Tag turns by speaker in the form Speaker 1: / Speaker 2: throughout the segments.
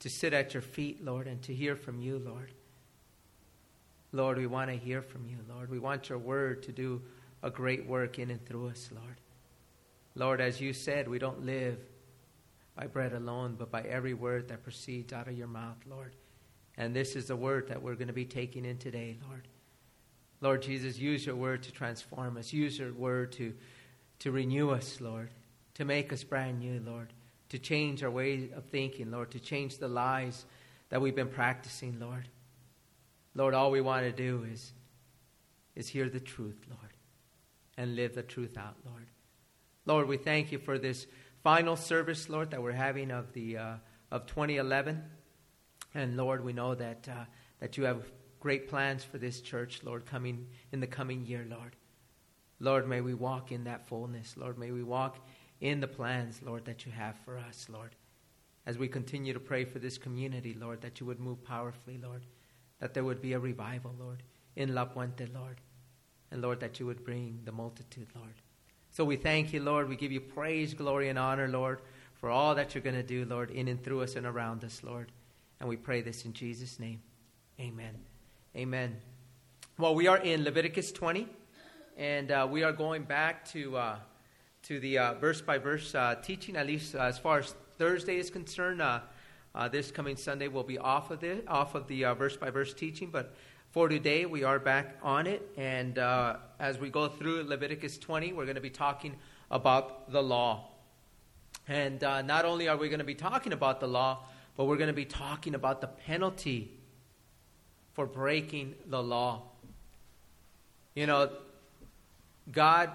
Speaker 1: to sit at your feet, Lord, and to hear from you, Lord. Lord, we want to hear from you, Lord. We want your word to do a great work in and through us, Lord. Lord, as you said, we don't live by bread alone, but by every word that proceeds out of your mouth, Lord. And this is the word that we're going to be taking in today, Lord. Lord Jesus, use your word to transform us. Use your word to, to renew us, Lord, to make us brand new, Lord, to change our way of thinking, Lord, to change the lies that we've been practicing, Lord. Lord, all we want to do is, is hear the truth, Lord, and live the truth out, Lord. Lord, we thank you for this final service, Lord, that we're having of the uh, of 2011. And Lord, we know that uh, that you have great plans for this church, Lord, coming in the coming year, Lord. Lord, may we walk in that fullness. Lord, may we walk in the plans, Lord, that you have for us, Lord. As we continue to pray for this community, Lord, that you would move powerfully, Lord, that there would be a revival, Lord, in La Puente, Lord, and Lord, that you would bring the multitude, Lord. So we thank you, Lord. We give you praise, glory, and honor, Lord, for all that you're going to do, Lord, in and through us and around us, Lord. And we pray this in Jesus' name. Amen. Amen. Well, we are in Leviticus 20, and uh, we are going back to, uh, to the verse by verse teaching, at least uh, as far as Thursday is concerned. Uh, uh, this coming Sunday will be off of, the off of the verse by verse teaching, but for today we are back on it. And as we go through Leviticus 20, we're going to be talking about the law. And not only are we going to be talking about the law, but we're going to be talking about the penalty for breaking the law. You know, God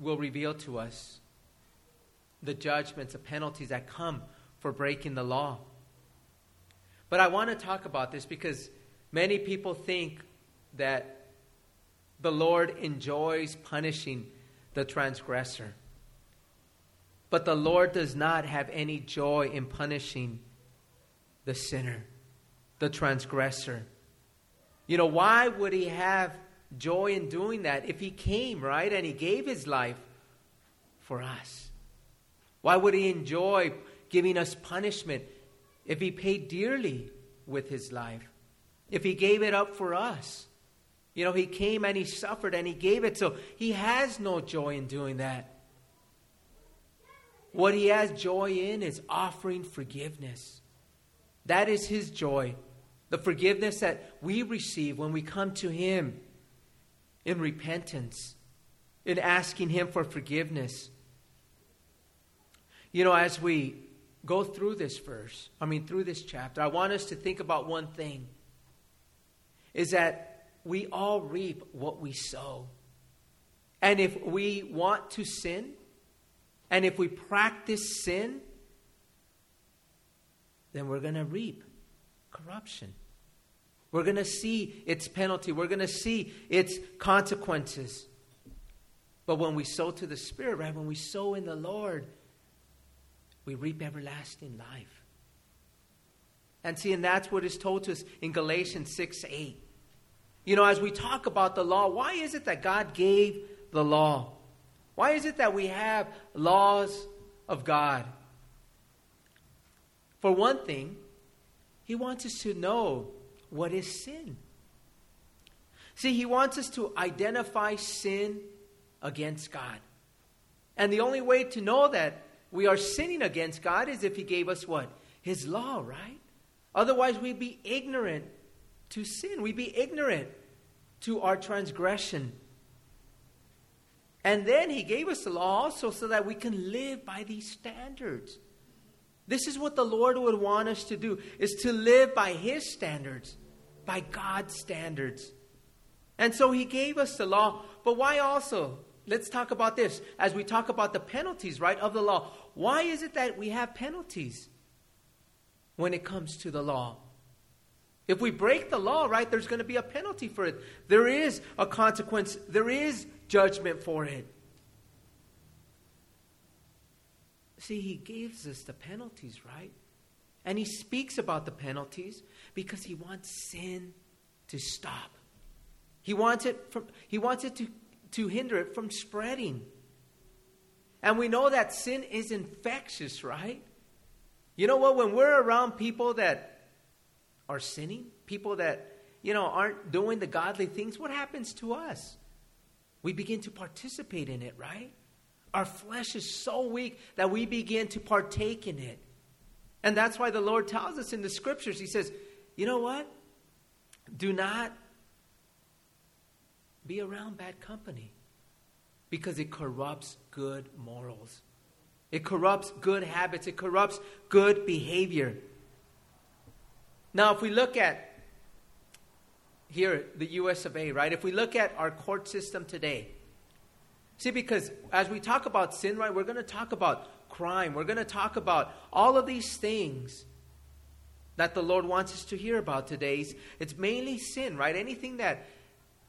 Speaker 1: will reveal to us the judgments, the penalties that come for breaking the law. But I want to talk about this because many people think that the Lord enjoys punishing the transgressor. But the Lord does not have any joy in punishing the sinner, the transgressor. You know, why would he have joy in doing that if he came, right, and he gave his life for us? Why would he enjoy giving us punishment if he paid dearly with his life? If he gave it up for us? You know, he came and he suffered and he gave it, so he has no joy in doing that. What he has joy in is offering forgiveness. That is his joy. The forgiveness that we receive when we come to Him in repentance, in asking Him for forgiveness. You know, as we go through this verse, I mean, through this chapter, I want us to think about one thing is that we all reap what we sow. And if we want to sin, and if we practice sin, then we're going to reap corruption. We're going to see its penalty. We're going to see its consequences. But when we sow to the Spirit, right, when we sow in the Lord, we reap everlasting life. And see, and that's what is told to us in Galatians 6 8. You know, as we talk about the law, why is it that God gave the law? Why is it that we have laws of God? For one thing, he wants us to know what is sin. See, He wants us to identify sin against God. And the only way to know that we are sinning against God is if He gave us what? His law, right? Otherwise, we'd be ignorant to sin. We'd be ignorant to our transgression. And then He gave us the law also so that we can live by these standards. This is what the Lord would want us to do is to live by his standards, by God's standards. And so he gave us the law, but why also? Let's talk about this as we talk about the penalties, right, of the law. Why is it that we have penalties when it comes to the law? If we break the law, right, there's going to be a penalty for it. There is a consequence, there is judgment for it. See, he gives us the penalties, right? And he speaks about the penalties because he wants sin to stop. He wants it from he wants it to, to hinder it from spreading. And we know that sin is infectious, right? You know what? When we're around people that are sinning, people that, you know, aren't doing the godly things, what happens to us? We begin to participate in it, right? Our flesh is so weak that we begin to partake in it. And that's why the Lord tells us in the scriptures, He says, you know what? Do not be around bad company because it corrupts good morals. It corrupts good habits. It corrupts good behavior. Now, if we look at here, the US of A, right? If we look at our court system today, see, because as we talk about sin, right, we're going to talk about crime. We're going to talk about all of these things that the Lord wants us to hear about today. It's mainly sin, right? Anything that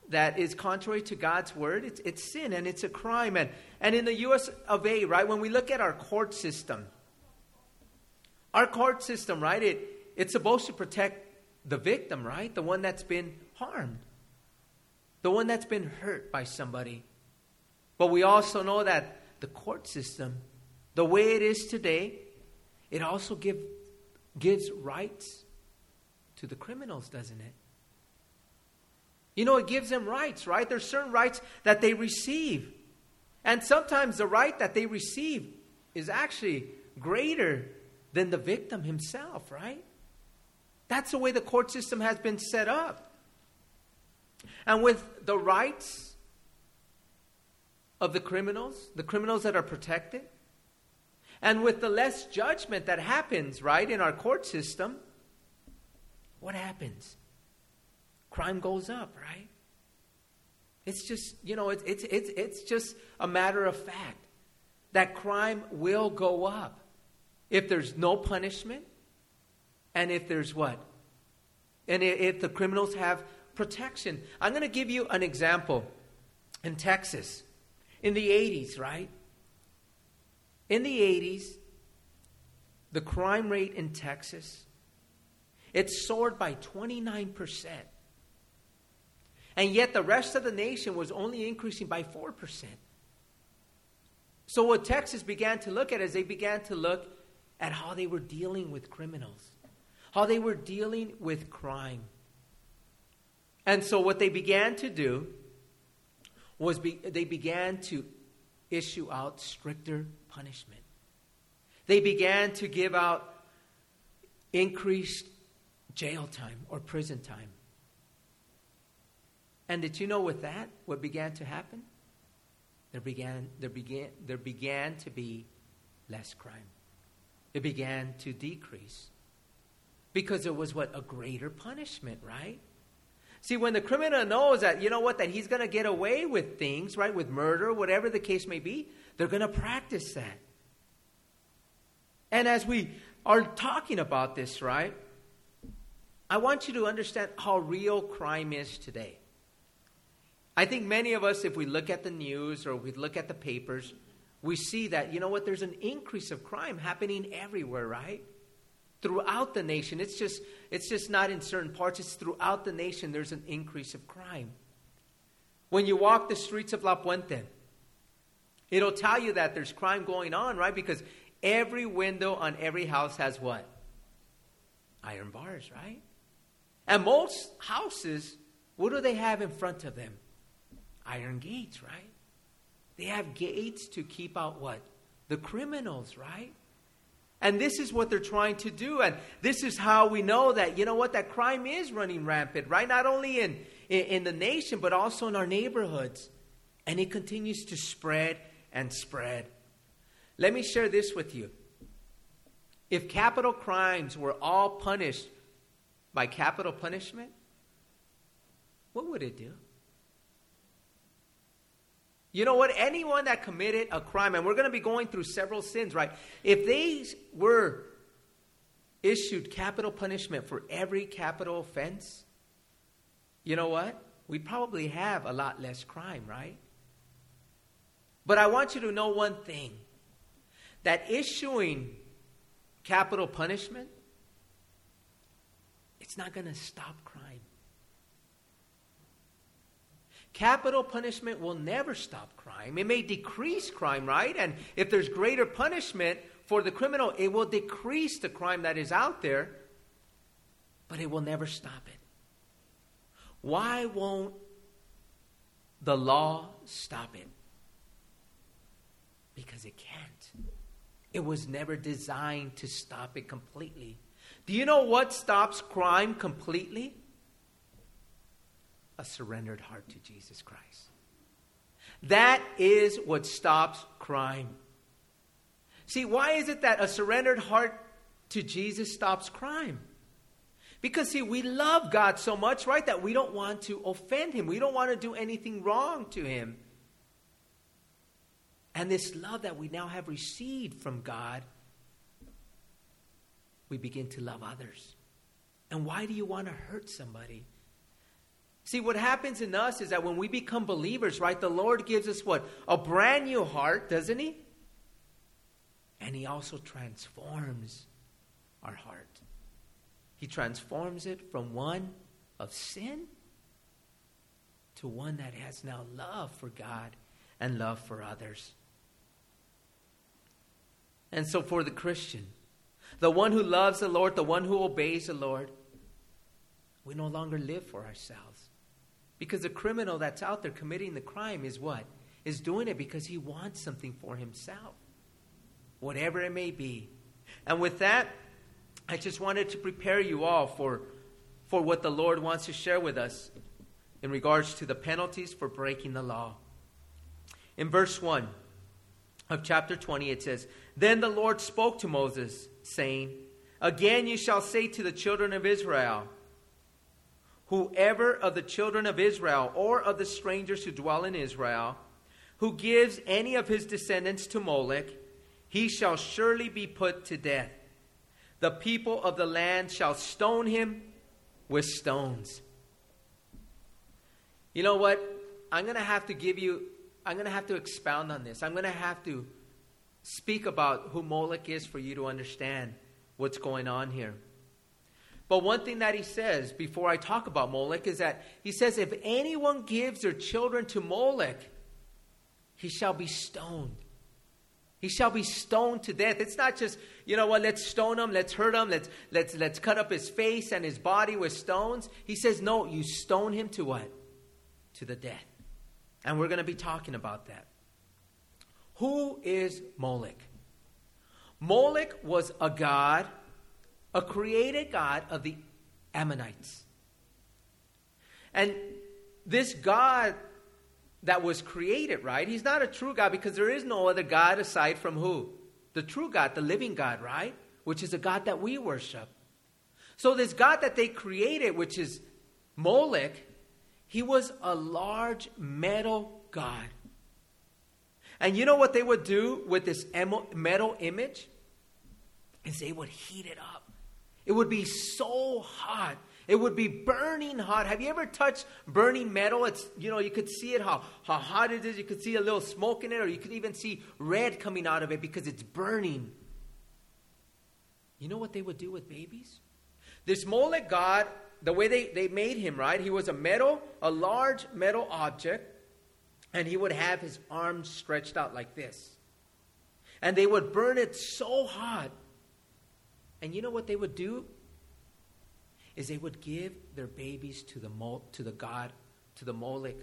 Speaker 1: that is contrary to God's word, it's, it's sin and it's a crime. And, and in the US of A, right, when we look at our court system, our court system, right, it, it's supposed to protect the victim, right? The one that's been harmed, the one that's been hurt by somebody. But we also know that the court system, the way it is today, it also give, gives rights to the criminals, doesn't it? You know, it gives them rights, right? There's certain rights that they receive. And sometimes the right that they receive is actually greater than the victim himself, right? That's the way the court system has been set up. And with the rights of the criminals, the criminals that are protected, and with the less judgment that happens, right, in our court system, what happens? Crime goes up, right? It's just, you know, it's, it's, it's, it's just a matter of fact that crime will go up if there's no punishment and if there's what? And if the criminals have protection. I'm going to give you an example in Texas in the 80s, right? In the 80s, the crime rate in Texas it soared by 29%. And yet the rest of the nation was only increasing by 4%. So what Texas began to look at is they began to look at how they were dealing with criminals, how they were dealing with crime. And so what they began to do was be, they began to issue out stricter punishment. They began to give out increased jail time or prison time. And did you know with that what began to happen? There began there began there began to be less crime. It began to decrease. Because it was what a greater punishment, right? See, when the criminal knows that, you know what, that he's going to get away with things, right, with murder, whatever the case may be, they're going to practice that. And as we are talking about this, right, I want you to understand how real crime is today. I think many of us, if we look at the news or we look at the papers, we see that, you know what, there's an increase of crime happening everywhere, right? Throughout the nation. It's just, it's just not in certain parts, it's throughout the nation there's an increase of crime. When you walk the streets of La Puente, it'll tell you that there's crime going on, right? Because every window on every house has what? Iron bars, right? And most houses, what do they have in front of them? Iron gates, right? They have gates to keep out what? The criminals, right? And this is what they're trying to do. And this is how we know that, you know what, that crime is running rampant, right? Not only in, in, in the nation, but also in our neighborhoods. And it continues to spread and spread. Let me share this with you. If capital crimes were all punished by capital punishment, what would it do? You know what? Anyone that committed a crime, and we're going to be going through several sins, right? If they were issued capital punishment for every capital offense, you know what? We probably have a lot less crime, right? But I want you to know one thing that issuing capital punishment it's not going to stop crime. Capital punishment will never stop crime. It may decrease crime, right? And if there's greater punishment for the criminal, it will decrease the crime that is out there, but it will never stop it. Why won't the law stop it? Because it can't. It was never designed to stop it completely. Do you know what stops crime completely? A surrendered heart to Jesus Christ. That is what stops crime. See, why is it that a surrendered heart to Jesus stops crime? Because, see, we love God so much, right, that we don't want to offend Him. We don't want to do anything wrong to Him. And this love that we now have received from God, we begin to love others. And why do you want to hurt somebody? See, what happens in us is that when we become believers, right, the Lord gives us what? A brand new heart, doesn't He? And He also transforms our heart. He transforms it from one of sin to one that has now love for God and love for others. And so, for the Christian, the one who loves the Lord, the one who obeys the Lord, we no longer live for ourselves. Because the criminal that's out there committing the crime is what? Is doing it because he wants something for himself, whatever it may be. And with that, I just wanted to prepare you all for, for what the Lord wants to share with us in regards to the penalties for breaking the law. In verse 1 of chapter 20, it says, Then the Lord spoke to Moses, saying, Again you shall say to the children of Israel, Whoever of the children of Israel or of the strangers who dwell in Israel, who gives any of his descendants to Molech, he shall surely be put to death. The people of the land shall stone him with stones. You know what? I'm going to have to give you, I'm going to have to expound on this. I'm going to have to speak about who Molech is for you to understand what's going on here. But one thing that he says before I talk about Molech is that he says, if anyone gives their children to Molech, he shall be stoned. He shall be stoned to death. It's not just, you know what, let's stone him, let's hurt him, let's, let's, let's cut up his face and his body with stones. He says, no, you stone him to what? To the death. And we're going to be talking about that. Who is Molech? Molech was a god, a created god of the Ammonites. And this god that was created, right? He's not a true God because there is no other God aside from who? The true God, the living God, right? Which is a God that we worship. So, this God that they created, which is Molech, he was a large metal God. And you know what they would do with this metal image? Is they would heat it up. It would be so hot it would be burning hot. Have you ever touched burning metal? It's, you know, you could see it, how, how hot it is. You could see a little smoke in it, or you could even see red coming out of it because it's burning. You know what they would do with babies? This Molech god, the way they, they made him, right? He was a metal, a large metal object, and he would have his arms stretched out like this. And they would burn it so hot. And you know what they would do? is they would give their babies to the, mol- to the god, to the Molech.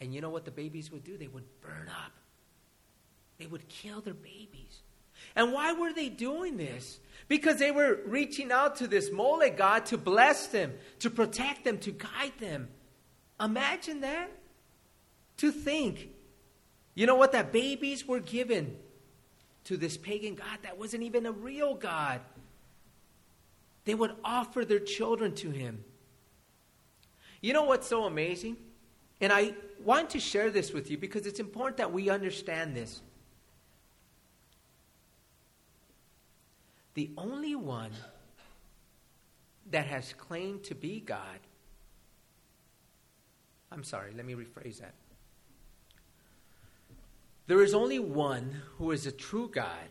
Speaker 1: And you know what the babies would do? They would burn up. They would kill their babies. And why were they doing this? Because they were reaching out to this Molech God to bless them, to protect them, to guide them. Imagine that. To think, you know what, that babies were given to this pagan God that wasn't even a real God they would offer their children to him. You know what's so amazing? And I want to share this with you because it's important that we understand this. The only one that has claimed to be God, I'm sorry, let me rephrase that. There is only one who is a true God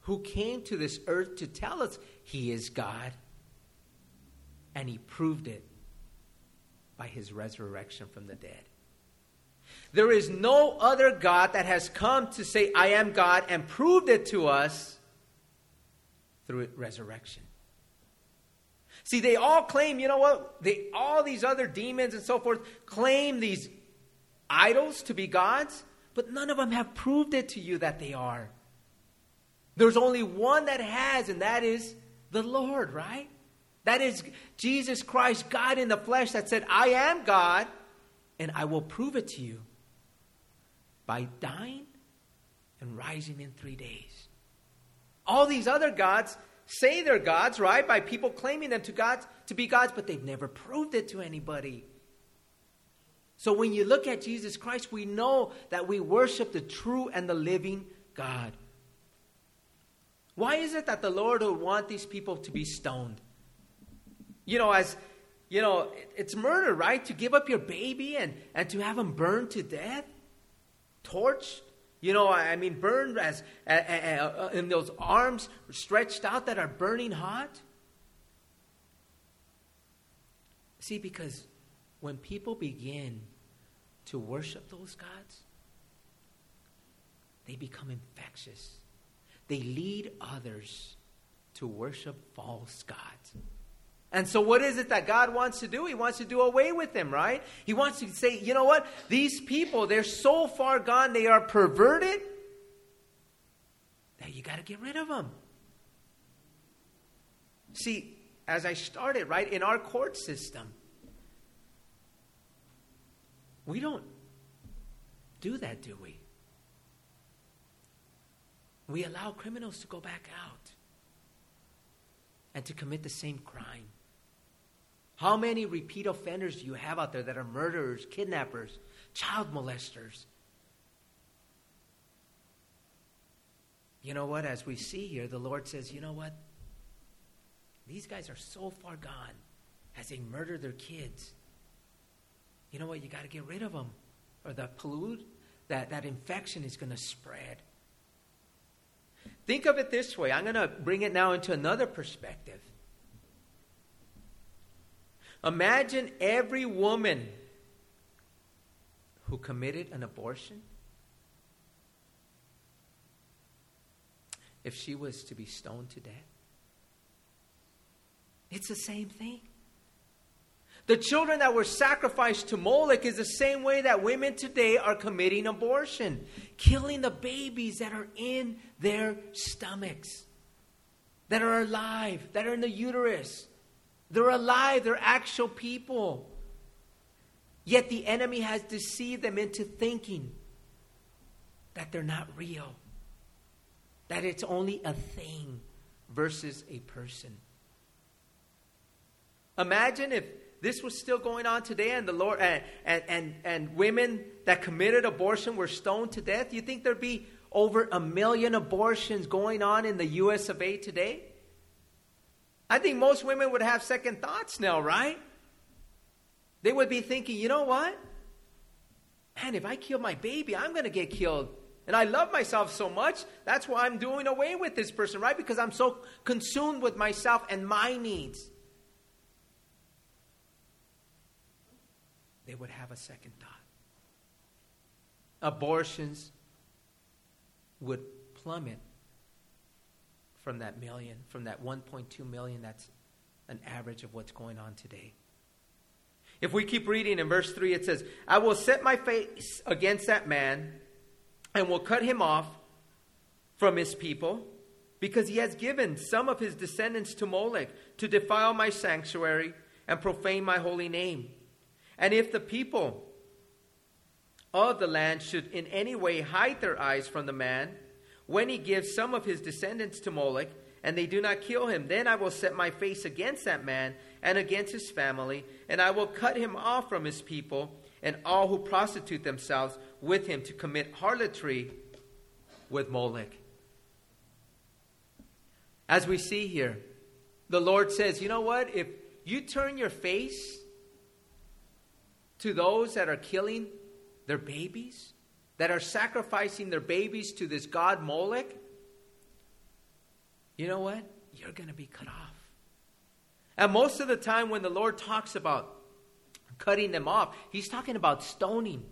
Speaker 1: who came to this earth to tell us he is God. And he proved it by his resurrection from the dead. There is no other God that has come to say, I am God, and proved it to us through resurrection. See, they all claim, you know what? They, all these other demons and so forth claim these idols to be gods, but none of them have proved it to you that they are. There's only one that has, and that is the Lord, right? That is Jesus Christ, God in the flesh, that said, I am God, and I will prove it to you by dying and rising in three days. All these other gods say they're gods, right? By people claiming them to gods to be gods, but they've never proved it to anybody. So when you look at Jesus Christ, we know that we worship the true and the living God. Why is it that the Lord would want these people to be stoned? You know, as you know, it's murder, right? To give up your baby and, and to have him burned to death, torched. You know, I mean, burned as uh, uh, in those arms stretched out that are burning hot. See, because when people begin to worship those gods, they become infectious. They lead others to worship false gods. And so, what is it that God wants to do? He wants to do away with them, right? He wants to say, you know what? These people, they're so far gone, they are perverted, that you got to get rid of them. See, as I started, right, in our court system, we don't do that, do we? We allow criminals to go back out and to commit the same crime. How many repeat offenders do you have out there that are murderers, kidnappers, child molesters? You know what? As we see here, the Lord says, you know what? These guys are so far gone as they murder their kids. You know what? You got to get rid of them, or the pollute that that infection is going to spread. Think of it this way. I'm going to bring it now into another perspective. Imagine every woman who committed an abortion if she was to be stoned to death. It's the same thing. The children that were sacrificed to Moloch is the same way that women today are committing abortion, killing the babies that are in their stomachs, that are alive, that are in the uterus. They're alive, they're actual people. Yet the enemy has deceived them into thinking that they're not real, that it's only a thing versus a person. Imagine if this was still going on today and the Lord and, and, and, women that committed abortion were stoned to death. You think there'd be over a million abortions going on in the US of A today? I think most women would have second thoughts now, right? They would be thinking, you know what? Man, if I kill my baby, I'm going to get killed. And I love myself so much, that's why I'm doing away with this person, right? Because I'm so consumed with myself and my needs. They would have a second thought. Abortions would plummet from that million, from that 1.2 million, that's an average of what's going on today. If we keep reading in verse 3, it says, I will set my face against that man and will cut him off from his people because he has given some of his descendants to Molech to defile my sanctuary and profane my holy name. And if the people of the land should in any way hide their eyes from the man, when he gives some of his descendants to Moloch, and they do not kill him, then I will set my face against that man and against his family, and I will cut him off from his people and all who prostitute themselves with him to commit harlotry with Moloch. As we see here, the Lord says, you know what? If you turn your face to those that are killing their babies, that are sacrificing their babies to this god Molech, you know what? You're going to be cut off. And most of the time, when the Lord talks about cutting them off, He's talking about stoning.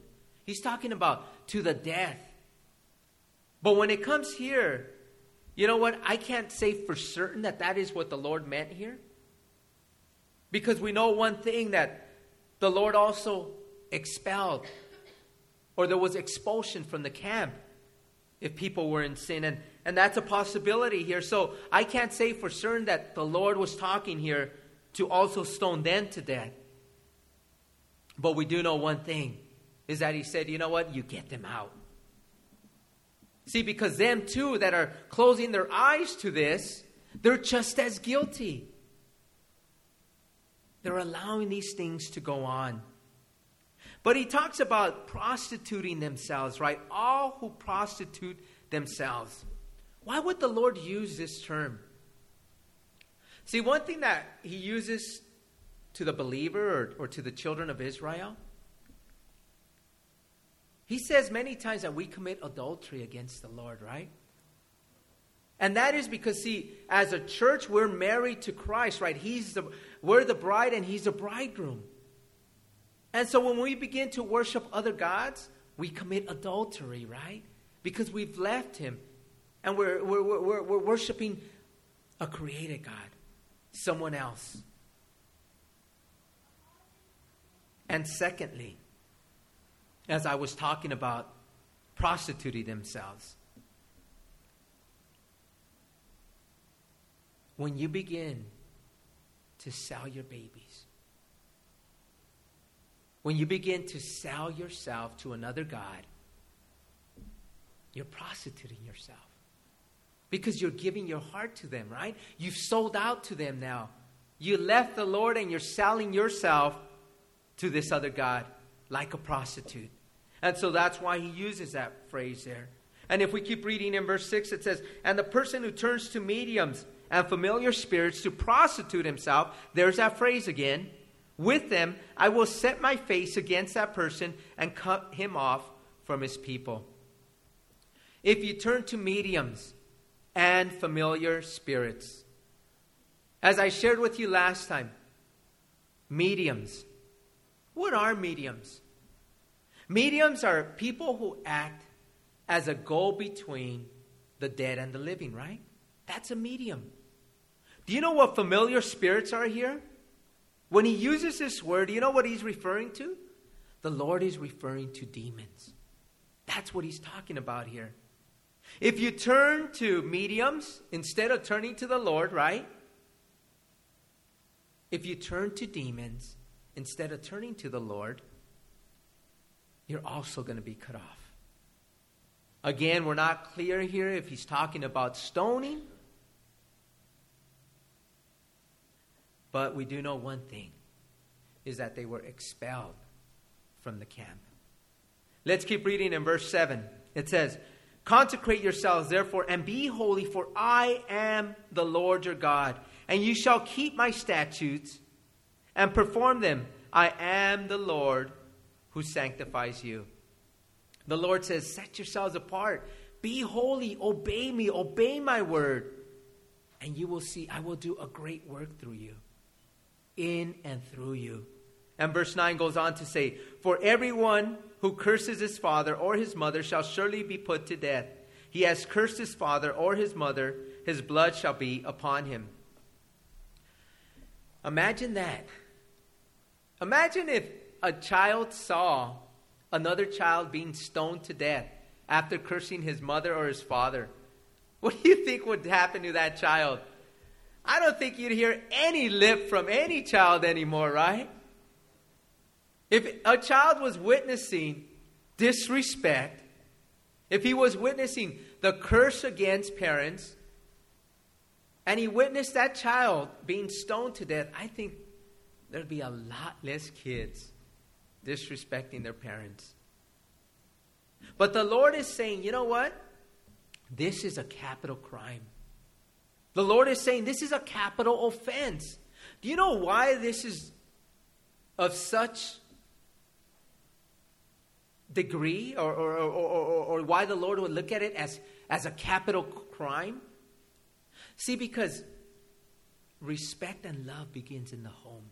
Speaker 1: He's talking about to the death. But when it comes here, you know what? I can't say for certain that that is what the Lord meant here. Because we know one thing that the Lord also expelled, or there was expulsion from the camp if people were in sin. And, and that's a possibility here. So I can't say for certain that the Lord was talking here to also stone them to death. But we do know one thing is that He said, you know what? You get them out. See, because them too that are closing their eyes to this, they're just as guilty. They're allowing these things to go on. But he talks about prostituting themselves, right? All who prostitute themselves. Why would the Lord use this term? See, one thing that he uses to the believer or, or to the children of Israel, he says many times that we commit adultery against the Lord, right? And that is because, see, as a church, we're married to Christ, right? He's the, we're the bride and He's the bridegroom. And so when we begin to worship other gods, we commit adultery, right? Because we've left Him and we're, we're, we're, we're worshiping a created God, someone else. And secondly, as I was talking about prostituting themselves, when you begin to sell your babies, when you begin to sell yourself to another God, you're prostituting yourself because you're giving your heart to them, right? You've sold out to them now. You left the Lord and you're selling yourself to this other God like a prostitute. And so that's why he uses that phrase there. And if we keep reading in verse 6, it says, And the person who turns to mediums and familiar spirits to prostitute himself, there's that phrase again with them, I will set my face against that person and cut him off from his people. If you turn to mediums and familiar spirits, as I shared with you last time, mediums. What are mediums? Mediums are people who act as a go between the dead and the living, right? That's a medium. Do you know what familiar spirits are here? When he uses this word, do you know what he's referring to? The Lord is referring to demons. That's what he's talking about here. If you turn to mediums instead of turning to the Lord, right? If you turn to demons instead of turning to the Lord, you're also going to be cut off. Again, we're not clear here if he's talking about stoning But we do know one thing is that they were expelled from the camp. Let's keep reading in verse 7. It says, Consecrate yourselves, therefore, and be holy, for I am the Lord your God, and you shall keep my statutes and perform them. I am the Lord who sanctifies you. The Lord says, Set yourselves apart, be holy, obey me, obey my word, and you will see I will do a great work through you in and through you. And verse 9 goes on to say, For everyone who curses his father or his mother shall surely be put to death. He has cursed his father or his mother, his blood shall be upon him. Imagine that. Imagine if a child saw another child being stoned to death after cursing his mother or his father. What do you think would happen to that child? I don't think you'd hear any lip from any child anymore, right? If a child was witnessing disrespect, if he was witnessing the curse against parents, and he witnessed that child being stoned to death, I think there'd be a lot less kids disrespecting their parents. But the Lord is saying, you know what? This is a capital crime. The Lord is saying this is a capital offense. Do you know why this is of such degree or, or, or, or, why the Lord would look at it as, as a capital crime? See, because respect and love begins in the home.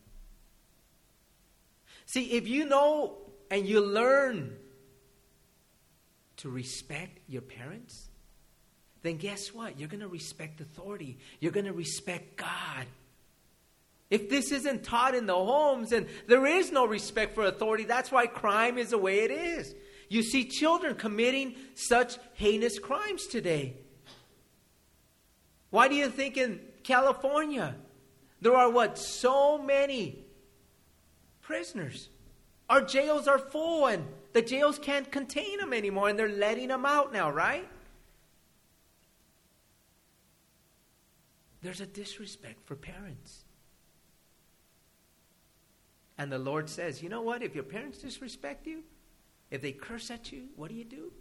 Speaker 1: See, if you know and you learn to respect your parents, then guess what? You're going to respect authority. You're going to respect God. If this isn't taught in the homes and there is no respect for authority, that's why crime is the way it is. You see children committing such heinous crimes today. Why do you think in California there are what? So many prisoners. Our jails are full and the jails can't contain them anymore and they're letting them out now, right? There's a disrespect for parents. And the Lord says, you know what? If your parents disrespect you, if they curse at you, what do you do?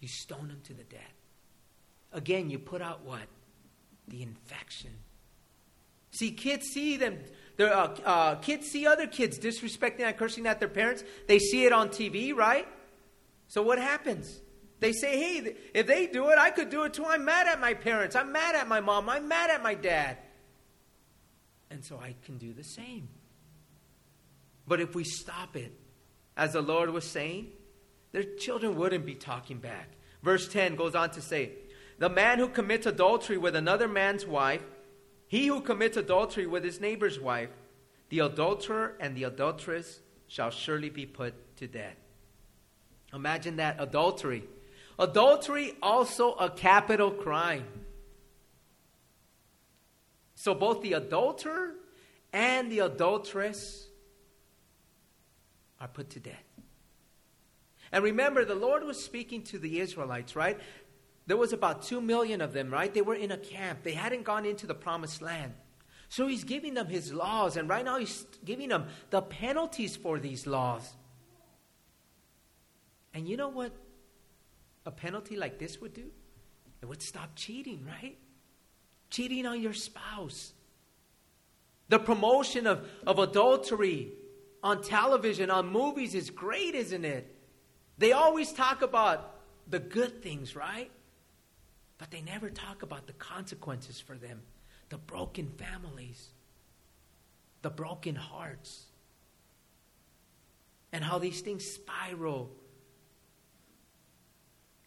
Speaker 1: You stone them to the death. Again, you put out what? The infection. See, kids see them. Their, uh, uh, kids see other kids disrespecting and cursing at their parents. They see it on TV, right? So what happens? They say, hey, if they do it, I could do it too. I'm mad at my parents. I'm mad at my mom. I'm mad at my dad. And so I can do the same. But if we stop it, as the Lord was saying, their children wouldn't be talking back. Verse 10 goes on to say, The man who commits adultery with another man's wife, he who commits adultery with his neighbor's wife, the adulterer and the adulteress shall surely be put to death. Imagine that adultery. Adultery also a capital crime. So both the adulterer and the adulteress are put to death. And remember, the Lord was speaking to the Israelites, right? There was about two million of them, right? They were in a camp. They hadn't gone into the promised land. So he's giving them his laws, and right now he's giving them the penalties for these laws. And you know what a penalty like this would do? It would stop cheating, right? Cheating on your spouse. The promotion of, of adultery on television, on movies is great, isn't it? They always talk about the good things, right? But they never talk about the consequences for them the broken families, the broken hearts, and how these things spiral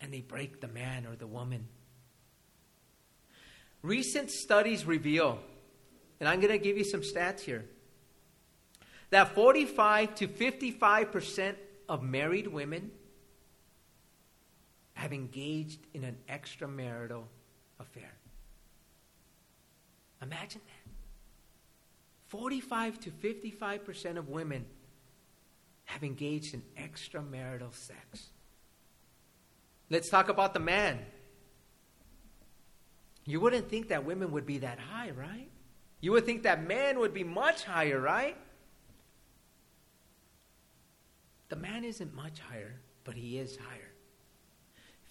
Speaker 1: and they break the man or the woman. Recent studies reveal, and I'm going to give you some stats here, that 45 to 55% of married women have engaged in an extramarital affair. Imagine that. 45 to 55% of women have engaged in extramarital sex. Let's talk about the man. You wouldn't think that women would be that high, right? You would think that man would be much higher, right? The man isn't much higher, but he is higher.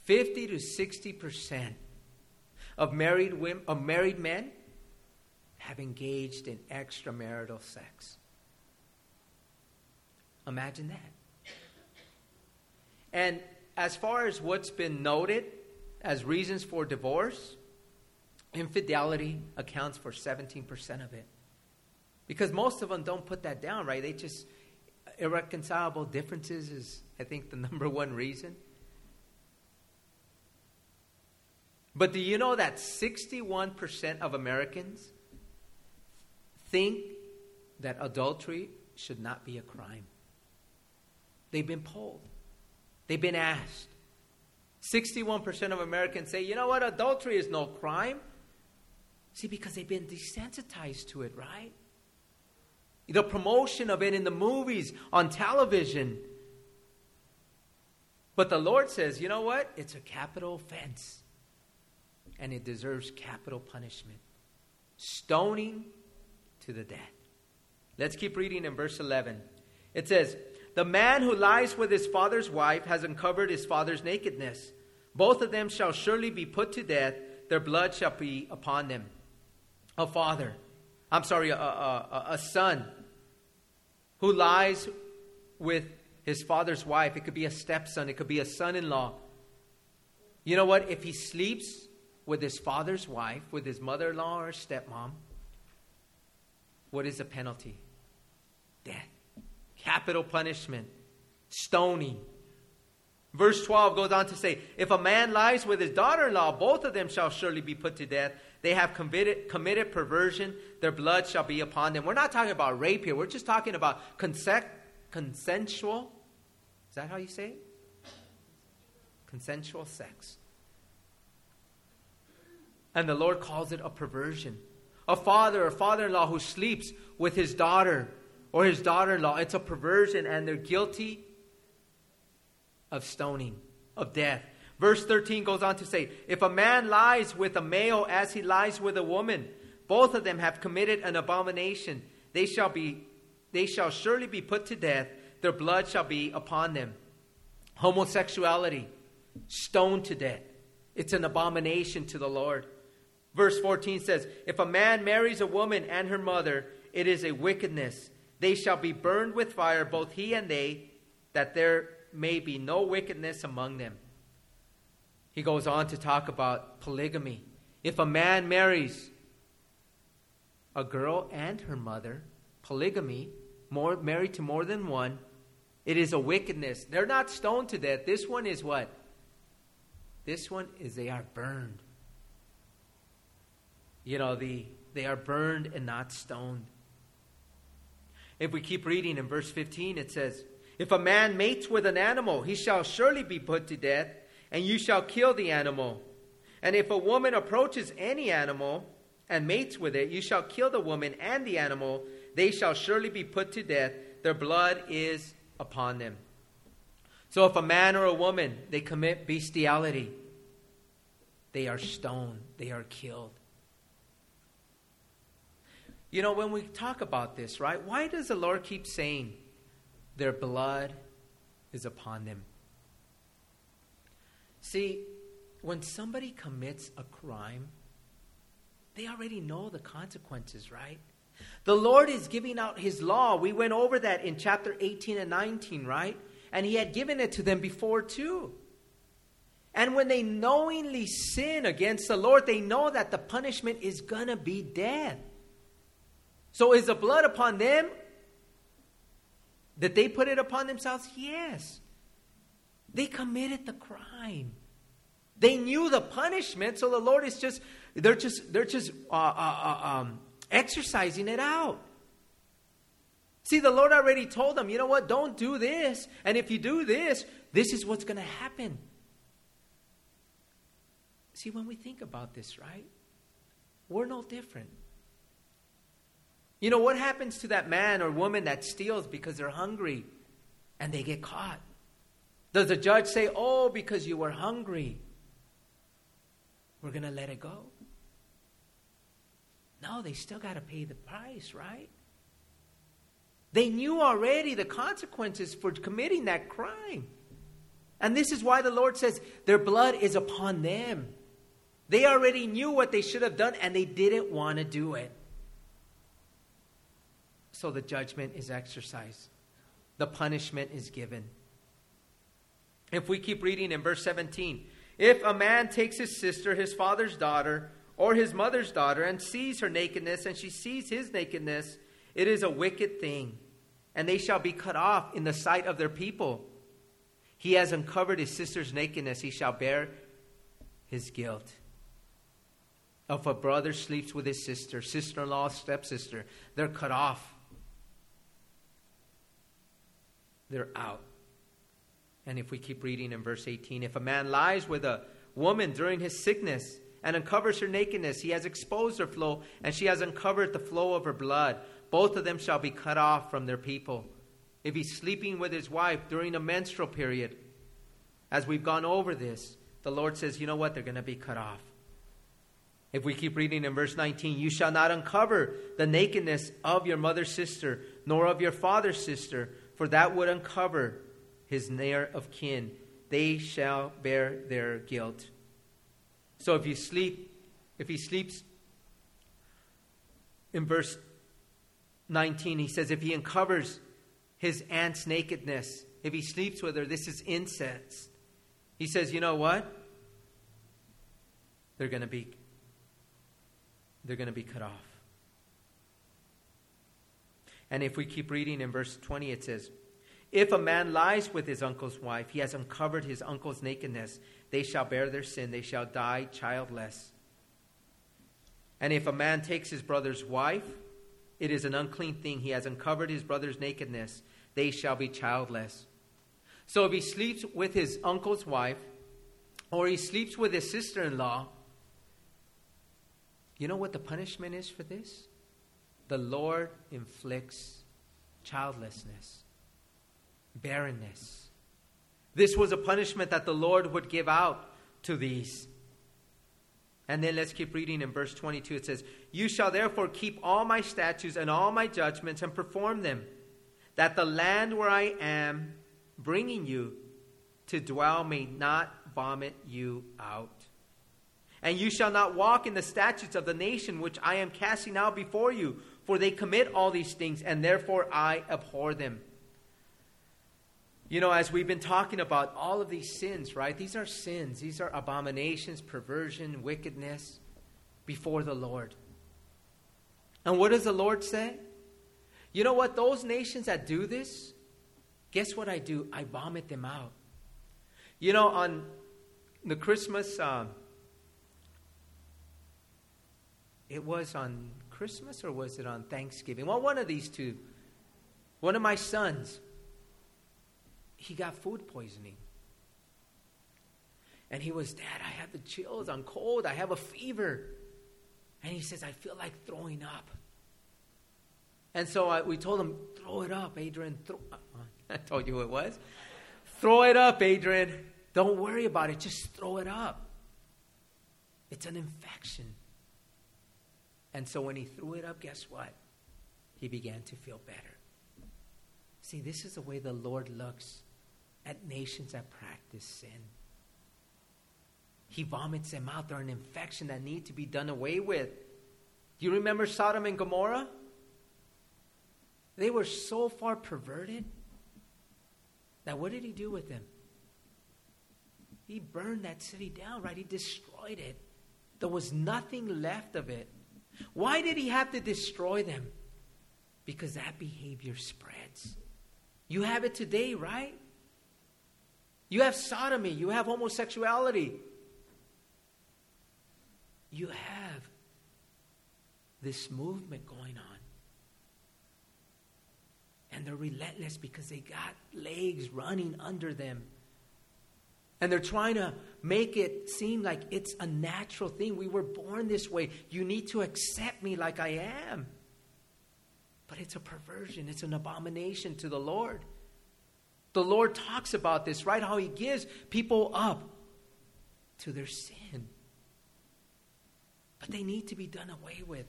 Speaker 1: 50 to 60% of married, women, of married men have engaged in extramarital sex. Imagine that. And as far as what's been noted as reasons for divorce, infidelity accounts for 17% of it. Because most of them don't put that down, right? They just, irreconcilable differences is, I think, the number one reason. But do you know that 61% of Americans think that adultery should not be a crime? They've been polled, they've been asked. 61% of Americans say, you know what, adultery is no crime. See, because they've been desensitized to it, right? The promotion of it in the movies, on television. But the Lord says, you know what? It's a capital offense and it deserves capital punishment stoning to the death. Let's keep reading in verse 11. It says, The man who lies with his father's wife has uncovered his father's nakedness. Both of them shall surely be put to death, their blood shall be upon them. A father, I'm sorry, a, a, a son who lies with his father's wife, it could be a stepson, it could be a son in law. You know what? If he sleeps with his father's wife, with his mother in law or stepmom, what is the penalty? Death. Capital punishment. Stoning. Verse 12 goes on to say, If a man lies with his daughter in law, both of them shall surely be put to death. They have committed, committed perversion, their blood shall be upon them. We're not talking about rape here, we're just talking about consensual. Is that how you say it? Consensual sex. And the Lord calls it a perversion. A father or father in law who sleeps with his daughter or his daughter in law, it's a perversion, and they're guilty of stoning, of death. Verse 13 goes on to say, If a man lies with a male as he lies with a woman, both of them have committed an abomination. They shall be they shall surely be put to death, their blood shall be upon them. Homosexuality, stoned to death. It's an abomination to the Lord. Verse 14 says, If a man marries a woman and her mother, it is a wickedness. They shall be burned with fire, both he and they, that there may be no wickedness among them. He goes on to talk about polygamy. If a man marries a girl and her mother, polygamy, more married to more than one, it is a wickedness. They're not stoned to death. This one is what? This one is they are burned. You know, the they are burned and not stoned. If we keep reading in verse 15, it says, If a man mates with an animal, he shall surely be put to death, and you shall kill the animal. And if a woman approaches any animal and mates with it, you shall kill the woman and the animal. They shall surely be put to death. Their blood is upon them. So if a man or a woman, they commit bestiality, they are stoned, they are killed. You know, when we talk about this, right, why does the Lord keep saying their blood is upon them? See, when somebody commits a crime, they already know the consequences, right? The Lord is giving out His law. We went over that in chapter 18 and 19, right? And He had given it to them before, too. And when they knowingly sin against the Lord, they know that the punishment is going to be death. So is the blood upon them? That they put it upon themselves? Yes. They committed the crime. They knew the punishment, so the Lord is just they're just they're just uh, uh, uh, um, exercising it out. See, the Lord already told them, you know what? Don't do this, and if you do this, this is what's going to happen. See, when we think about this, right? We're no different. You know, what happens to that man or woman that steals because they're hungry and they get caught? Does the judge say, oh, because you were hungry, we're going to let it go? No, they still got to pay the price, right? They knew already the consequences for committing that crime. And this is why the Lord says their blood is upon them. They already knew what they should have done and they didn't want to do it so the judgment is exercised, the punishment is given. If we keep reading in verse 17, if a man takes his sister, his father's daughter, or his mother's daughter, and sees her nakedness, and she sees his nakedness, it is a wicked thing, and they shall be cut off in the sight of their people. He has uncovered his sister's nakedness, he shall bear his guilt. If a brother sleeps with his sister, sister in law, stepsister, they're cut off. They're out. And if we keep reading in verse 18, if a man lies with a woman during his sickness and uncovers her nakedness, he has exposed her flow, and she has uncovered the flow of her blood. Both of them shall be cut off from their people. If he's sleeping with his wife during a menstrual period, as we've gone over this, the Lord says, you know what? They're going to be cut off. If we keep reading in verse 19, you shall not uncover the nakedness of your mother's sister, nor of your father's sister, for that would uncover his near of kin. They shall bear their guilt. So if you sleep, if he sleeps, in verse 19, he says, if he uncovers his aunt's nakedness, if he sleeps with her, this is incest. He says, you know what? They're going to be they're going to be cut off. And if we keep reading in verse 20, it says, If a man lies with his uncle's wife, he has uncovered his uncle's nakedness. They shall bear their sin, they shall die childless. And if a man takes his brother's wife, it is an unclean thing. He has uncovered his brother's nakedness. They shall be childless. So if he sleeps with his uncle's wife, or he sleeps with his sister in law, you know what the punishment is for this? The Lord inflicts childlessness, barrenness. This was a punishment that the Lord would give out to these. And then let's keep reading in verse 22. It says, You shall therefore keep all my statutes and all my judgments and perform them, that the land where I am bringing you to dwell may not vomit you out. And you shall not walk in the statutes of the nation which I am casting out before you, for they commit all these things, and therefore I abhor them. You know, as we've been talking about all of these sins, right? These are sins. These are abominations, perversion, wickedness before the Lord. And what does the Lord say? You know what? Those nations that do this, guess what I do? I vomit them out. You know, on the Christmas, uh, it was on Christmas or was it on Thanksgiving? Well, one of these two. One of my sons he got food poisoning. And he was, Dad, I have the chills. I'm cold. I have a fever. And he says, I feel like throwing up. And so I, we told him, throw it up, Adrian. Throw, I told you who it was. Throw it up, Adrian. Don't worry about it. Just throw it up. It's an infection. And so when he threw it up, guess what? He began to feel better. See, this is the way the Lord looks at nations that practice sin. He vomits them out. They're an infection that need to be done away with. Do you remember Sodom and Gomorrah? They were so far perverted that what did he do with them? He burned that city down, right? He destroyed it. There was nothing left of it. Why did he have to destroy them? Because that behavior spreads. You have it today, right? You have sodomy. You have homosexuality. You have this movement going on. And they're relentless because they got legs running under them. And they're trying to make it seem like it's a natural thing. We were born this way. You need to accept me like I am. But it's a perversion, it's an abomination to the Lord. The Lord talks about this, right? How He gives people up to their sin. But they need to be done away with.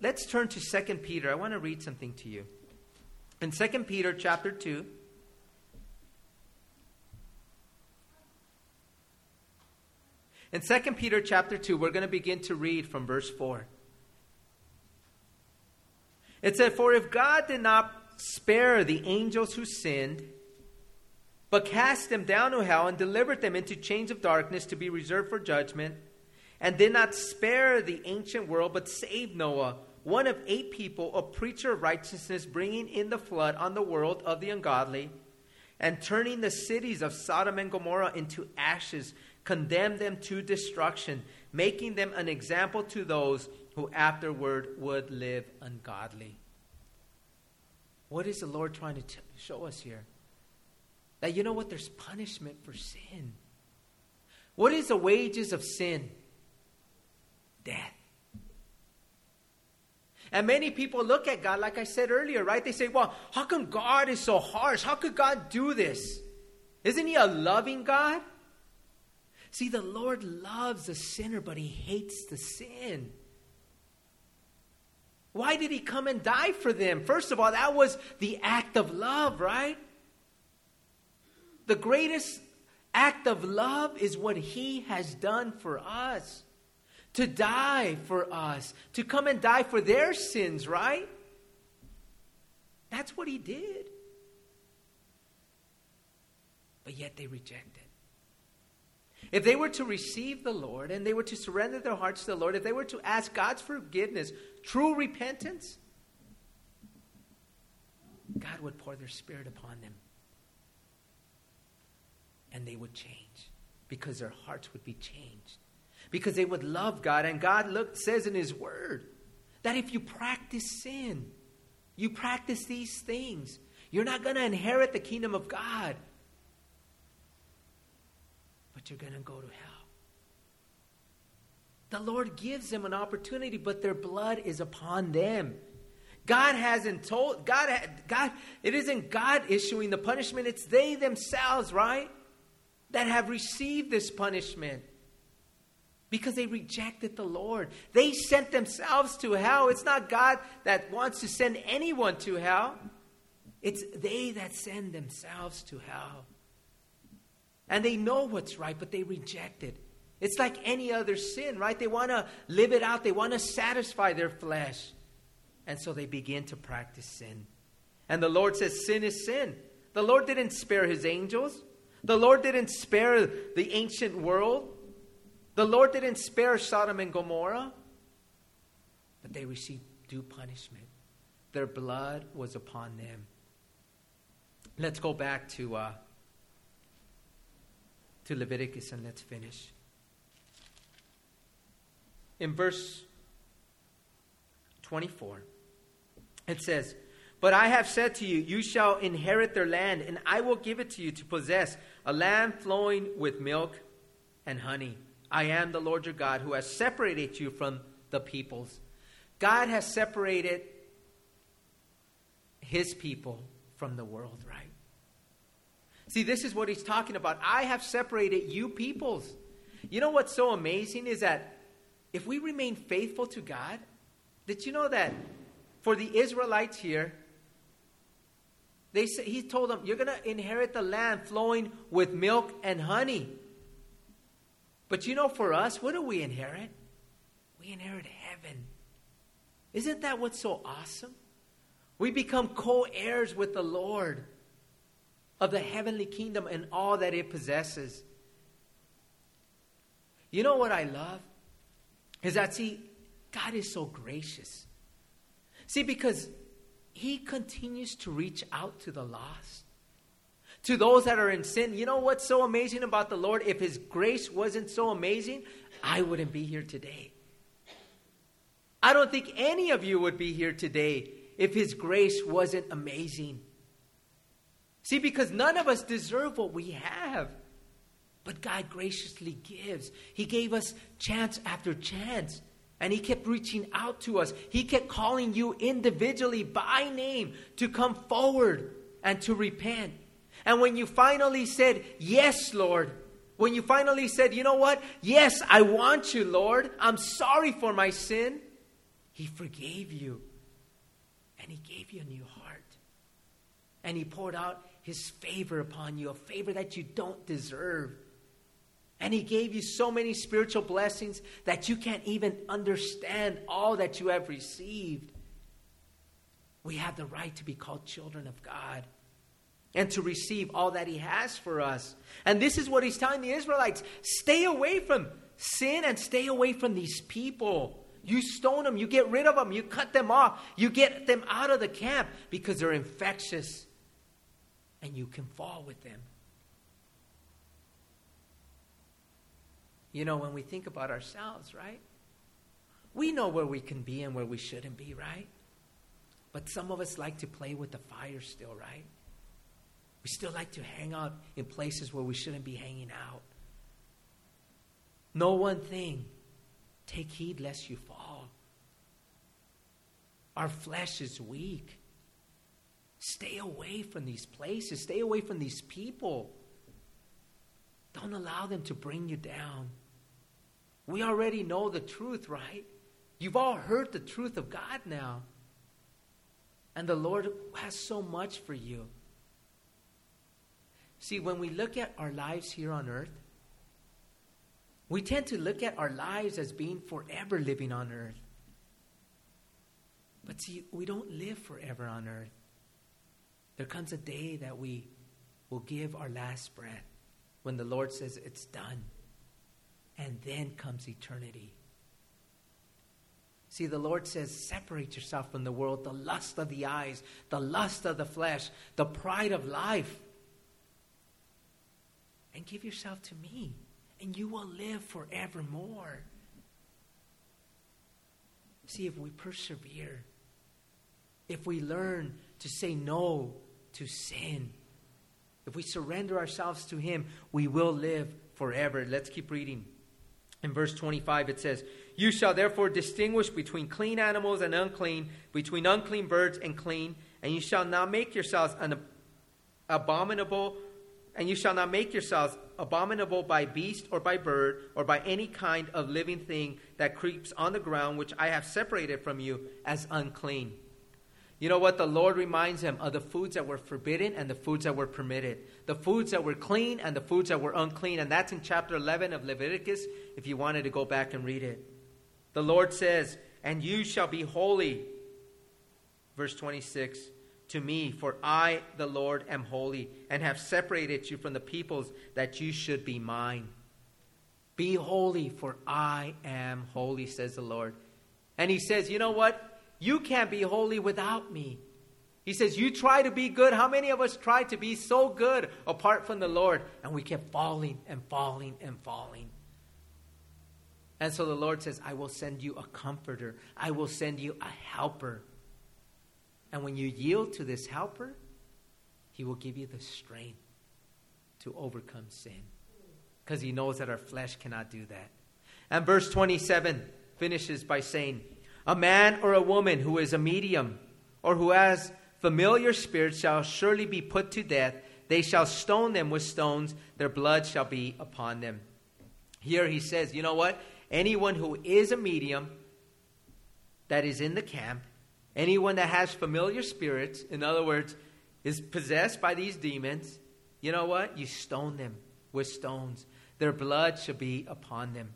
Speaker 1: Let's turn to 2 Peter. I want to read something to you. In 2 Peter chapter 2, In 2 Peter chapter 2, we're going to begin to read from verse 4. It said, For if God did not spare the angels who sinned, but cast them down to hell and delivered them into chains of darkness to be reserved for judgment, and did not spare the ancient world, but saved Noah, one of eight people, a preacher of righteousness, bringing in the flood on the world of the ungodly, and turning the cities of Sodom and Gomorrah into ashes, condemned them to destruction, making them an example to those who afterward would live ungodly. What is the Lord trying to t- show us here? that you know what? There's punishment for sin. What is the wages of sin? Death. And many people look at God, like I said earlier, right? They say, well, how come God is so harsh? How could God do this? Isn't He a loving God? See, the Lord loves the sinner, but He hates the sin. Why did He come and die for them? First of all, that was the act of love, right? The greatest act of love is what He has done for us to die for us, to come and die for their sins, right? That's what He did. But yet they rejected. If they were to receive the Lord and they were to surrender their hearts to the Lord, if they were to ask God's forgiveness, true repentance, God would pour their Spirit upon them and they would change because their hearts would be changed. Because they would love God. And God look, says in His Word that if you practice sin, you practice these things, you're not going to inherit the kingdom of God, but you're going to go to hell. The Lord gives them an opportunity, but their blood is upon them. God hasn't told God God it isn't God issuing the punishment it's they themselves right? That have received this punishment. Because they rejected the Lord. They sent themselves to hell. It's not God that wants to send anyone to hell. It's they that send themselves to hell and they know what's right but they reject it it's like any other sin right they want to live it out they want to satisfy their flesh and so they begin to practice sin. And the Lord says, Sin is sin. The Lord didn't spare his angels. The Lord didn't spare the ancient world. The Lord didn't spare Sodom and Gomorrah. But they received due punishment. Their blood was upon them. Let's go back to, uh, to Leviticus and let's finish. In verse 24. It says, But I have said to you, you shall inherit their land, and I will give it to you to possess a land flowing with milk and honey. I am the Lord your God who has separated you from the peoples. God has separated his people from the world, right? See, this is what he's talking about. I have separated you peoples. You know what's so amazing is that if we remain faithful to God, did you know that for the Israelites here, they say, he told them, You're going to inherit the land flowing with milk and honey. But you know, for us, what do we inherit? We inherit heaven. Isn't that what's so awesome? We become co heirs with the Lord of the heavenly kingdom and all that it possesses. You know what I love? Is that, see, God is so gracious. See, because He continues to reach out to the lost, to those that are in sin. You know what's so amazing about the Lord? If His grace wasn't so amazing, I wouldn't be here today. I don't think any of you would be here today if His grace wasn't amazing. See, because none of us deserve what we have. But God graciously gives. He gave us chance after chance. And he kept reaching out to us. He kept calling you individually by name to come forward and to repent. And when you finally said, Yes, Lord, when you finally said, You know what? Yes, I want you, Lord. I'm sorry for my sin. He forgave you. And he gave you a new heart. And he poured out his favor upon you, a favor that you don't deserve. And He gave you so many spiritual blessings that you can't even understand all that you have received. We have the right to be called children of God and to receive all that He has for us. And this is what He's telling the Israelites stay away from sin and stay away from these people. You stone them, you get rid of them, you cut them off, you get them out of the camp because they're infectious and you can fall with them. You know, when we think about ourselves, right? We know where we can be and where we shouldn't be, right? But some of us like to play with the fire still, right? We still like to hang out in places where we shouldn't be hanging out. Know one thing take heed lest you fall. Our flesh is weak. Stay away from these places, stay away from these people. Don't allow them to bring you down. We already know the truth, right? You've all heard the truth of God now. And the Lord has so much for you. See, when we look at our lives here on earth, we tend to look at our lives as being forever living on earth. But see, we don't live forever on earth. There comes a day that we will give our last breath when the Lord says it's done. And then comes eternity. See, the Lord says, separate yourself from the world, the lust of the eyes, the lust of the flesh, the pride of life. and give yourself to me, and you will live forevermore. See, if we persevere, if we learn to say no to sin, if we surrender ourselves to Him, we will live forever. Let's keep reading. In verse 25, it says, You shall therefore distinguish between clean animals and unclean, between unclean birds and clean, and you shall not make yourselves an abominable, and you shall not make yourselves abominable by beast or by bird or by any kind of living thing that creeps on the ground, which I have separated from you as unclean. You know what? The Lord reminds them of the foods that were forbidden and the foods that were permitted, the foods that were clean and the foods that were unclean. And that's in chapter 11 of Leviticus, if you wanted to go back and read it. The Lord says, And you shall be holy. Verse 26 to me, for I, the Lord, am holy, and have separated you from the peoples that you should be mine. Be holy, for I am holy, says the Lord. And he says, You know what? You can't be holy without me. He says, You try to be good. How many of us try to be so good apart from the Lord? And we kept falling and falling and falling. And so the Lord says, I will send you a comforter, I will send you a helper. And when you yield to this helper, he will give you the strength to overcome sin. Because he knows that our flesh cannot do that. And verse 27 finishes by saying, a man or a woman who is a medium or who has familiar spirits shall surely be put to death. They shall stone them with stones, their blood shall be upon them. Here he says, you know what? Anyone who is a medium that is in the camp, anyone that has familiar spirits, in other words, is possessed by these demons, you know what? You stone them with stones. Their blood shall be upon them.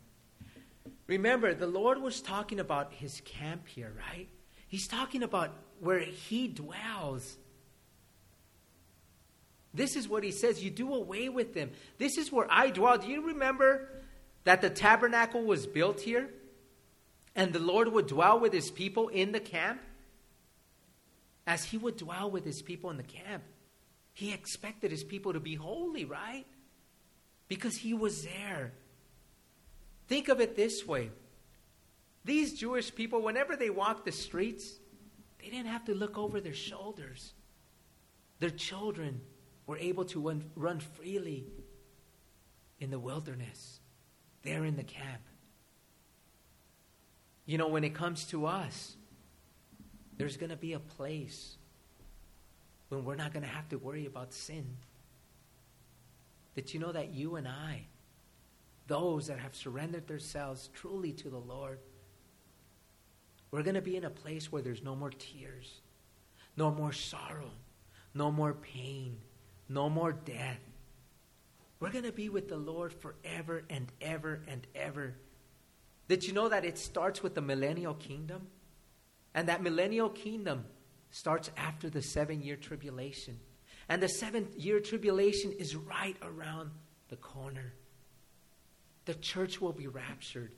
Speaker 1: Remember, the Lord was talking about his camp here, right? He's talking about where he dwells. This is what he says you do away with them. This is where I dwell. Do you remember that the tabernacle was built here? And the Lord would dwell with his people in the camp? As he would dwell with his people in the camp, he expected his people to be holy, right? Because he was there. Think of it this way these Jewish people, whenever they walked the streets, they didn't have to look over their shoulders. Their children were able to run, run freely in the wilderness, there in the camp. You know, when it comes to us, there's going to be a place when we're not going to have to worry about sin. That you know that you and I, those that have surrendered themselves truly to the Lord. We're going to be in a place where there's no more tears, no more sorrow, no more pain, no more death. We're going to be with the Lord forever and ever and ever. Did you know that it starts with the millennial kingdom? And that millennial kingdom starts after the seven year tribulation. And the seven year tribulation is right around the corner the church will be raptured.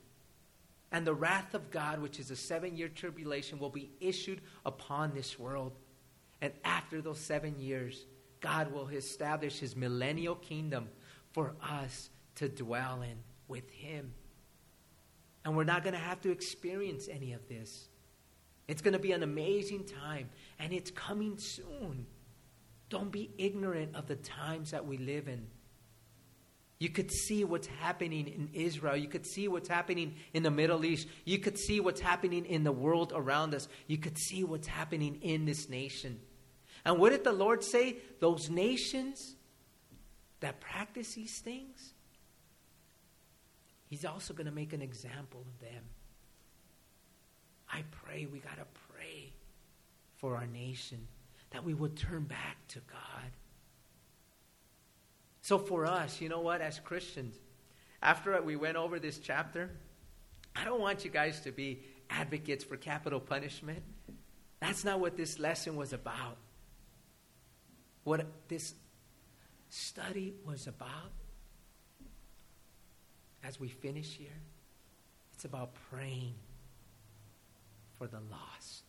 Speaker 1: And the wrath of God, which is a seven year tribulation, will be issued upon this world. And after those seven years, God will establish his millennial kingdom for us to dwell in with him. And we're not going to have to experience any of this. It's going to be an amazing time, and it's coming soon. Don't be ignorant of the times that we live in. You could see what's happening in Israel. You could see what's happening in the Middle East. You could see what's happening in the world around us. You could see what's happening in this nation. And what did the Lord say? Those nations that practice these things, He's also going to make an example of them. I pray, we got to pray for our nation that we would turn back to God so for us, you know what, as Christians, after we went over this chapter, I don't want you guys to be advocates for capital punishment. That's not what this lesson was about. What this study was about, as we finish here, it's about praying for the lost,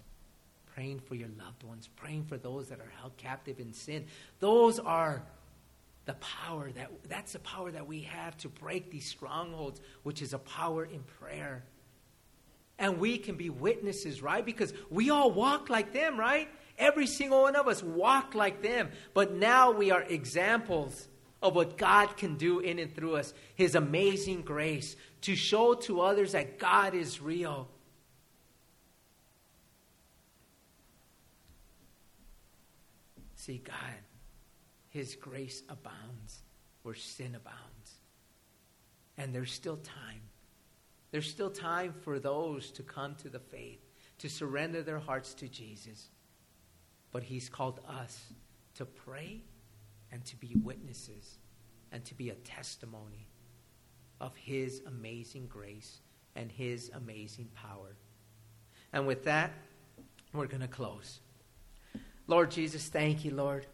Speaker 1: praying for your loved ones, praying for those that are held captive in sin. Those are the power that that's the power that we have to break these strongholds, which is a power in prayer. And we can be witnesses, right? Because we all walk like them, right? Every single one of us walk like them. But now we are examples of what God can do in and through us, His amazing grace, to show to others that God is real. See, God, His grace abounds where sin abounds. And there's still time. There's still time for those to come to the faith, to surrender their hearts to Jesus. But He's called us to pray and to be witnesses and to be a testimony of His amazing grace and His amazing power. And with that, we're going to close. Lord Jesus, thank you, Lord.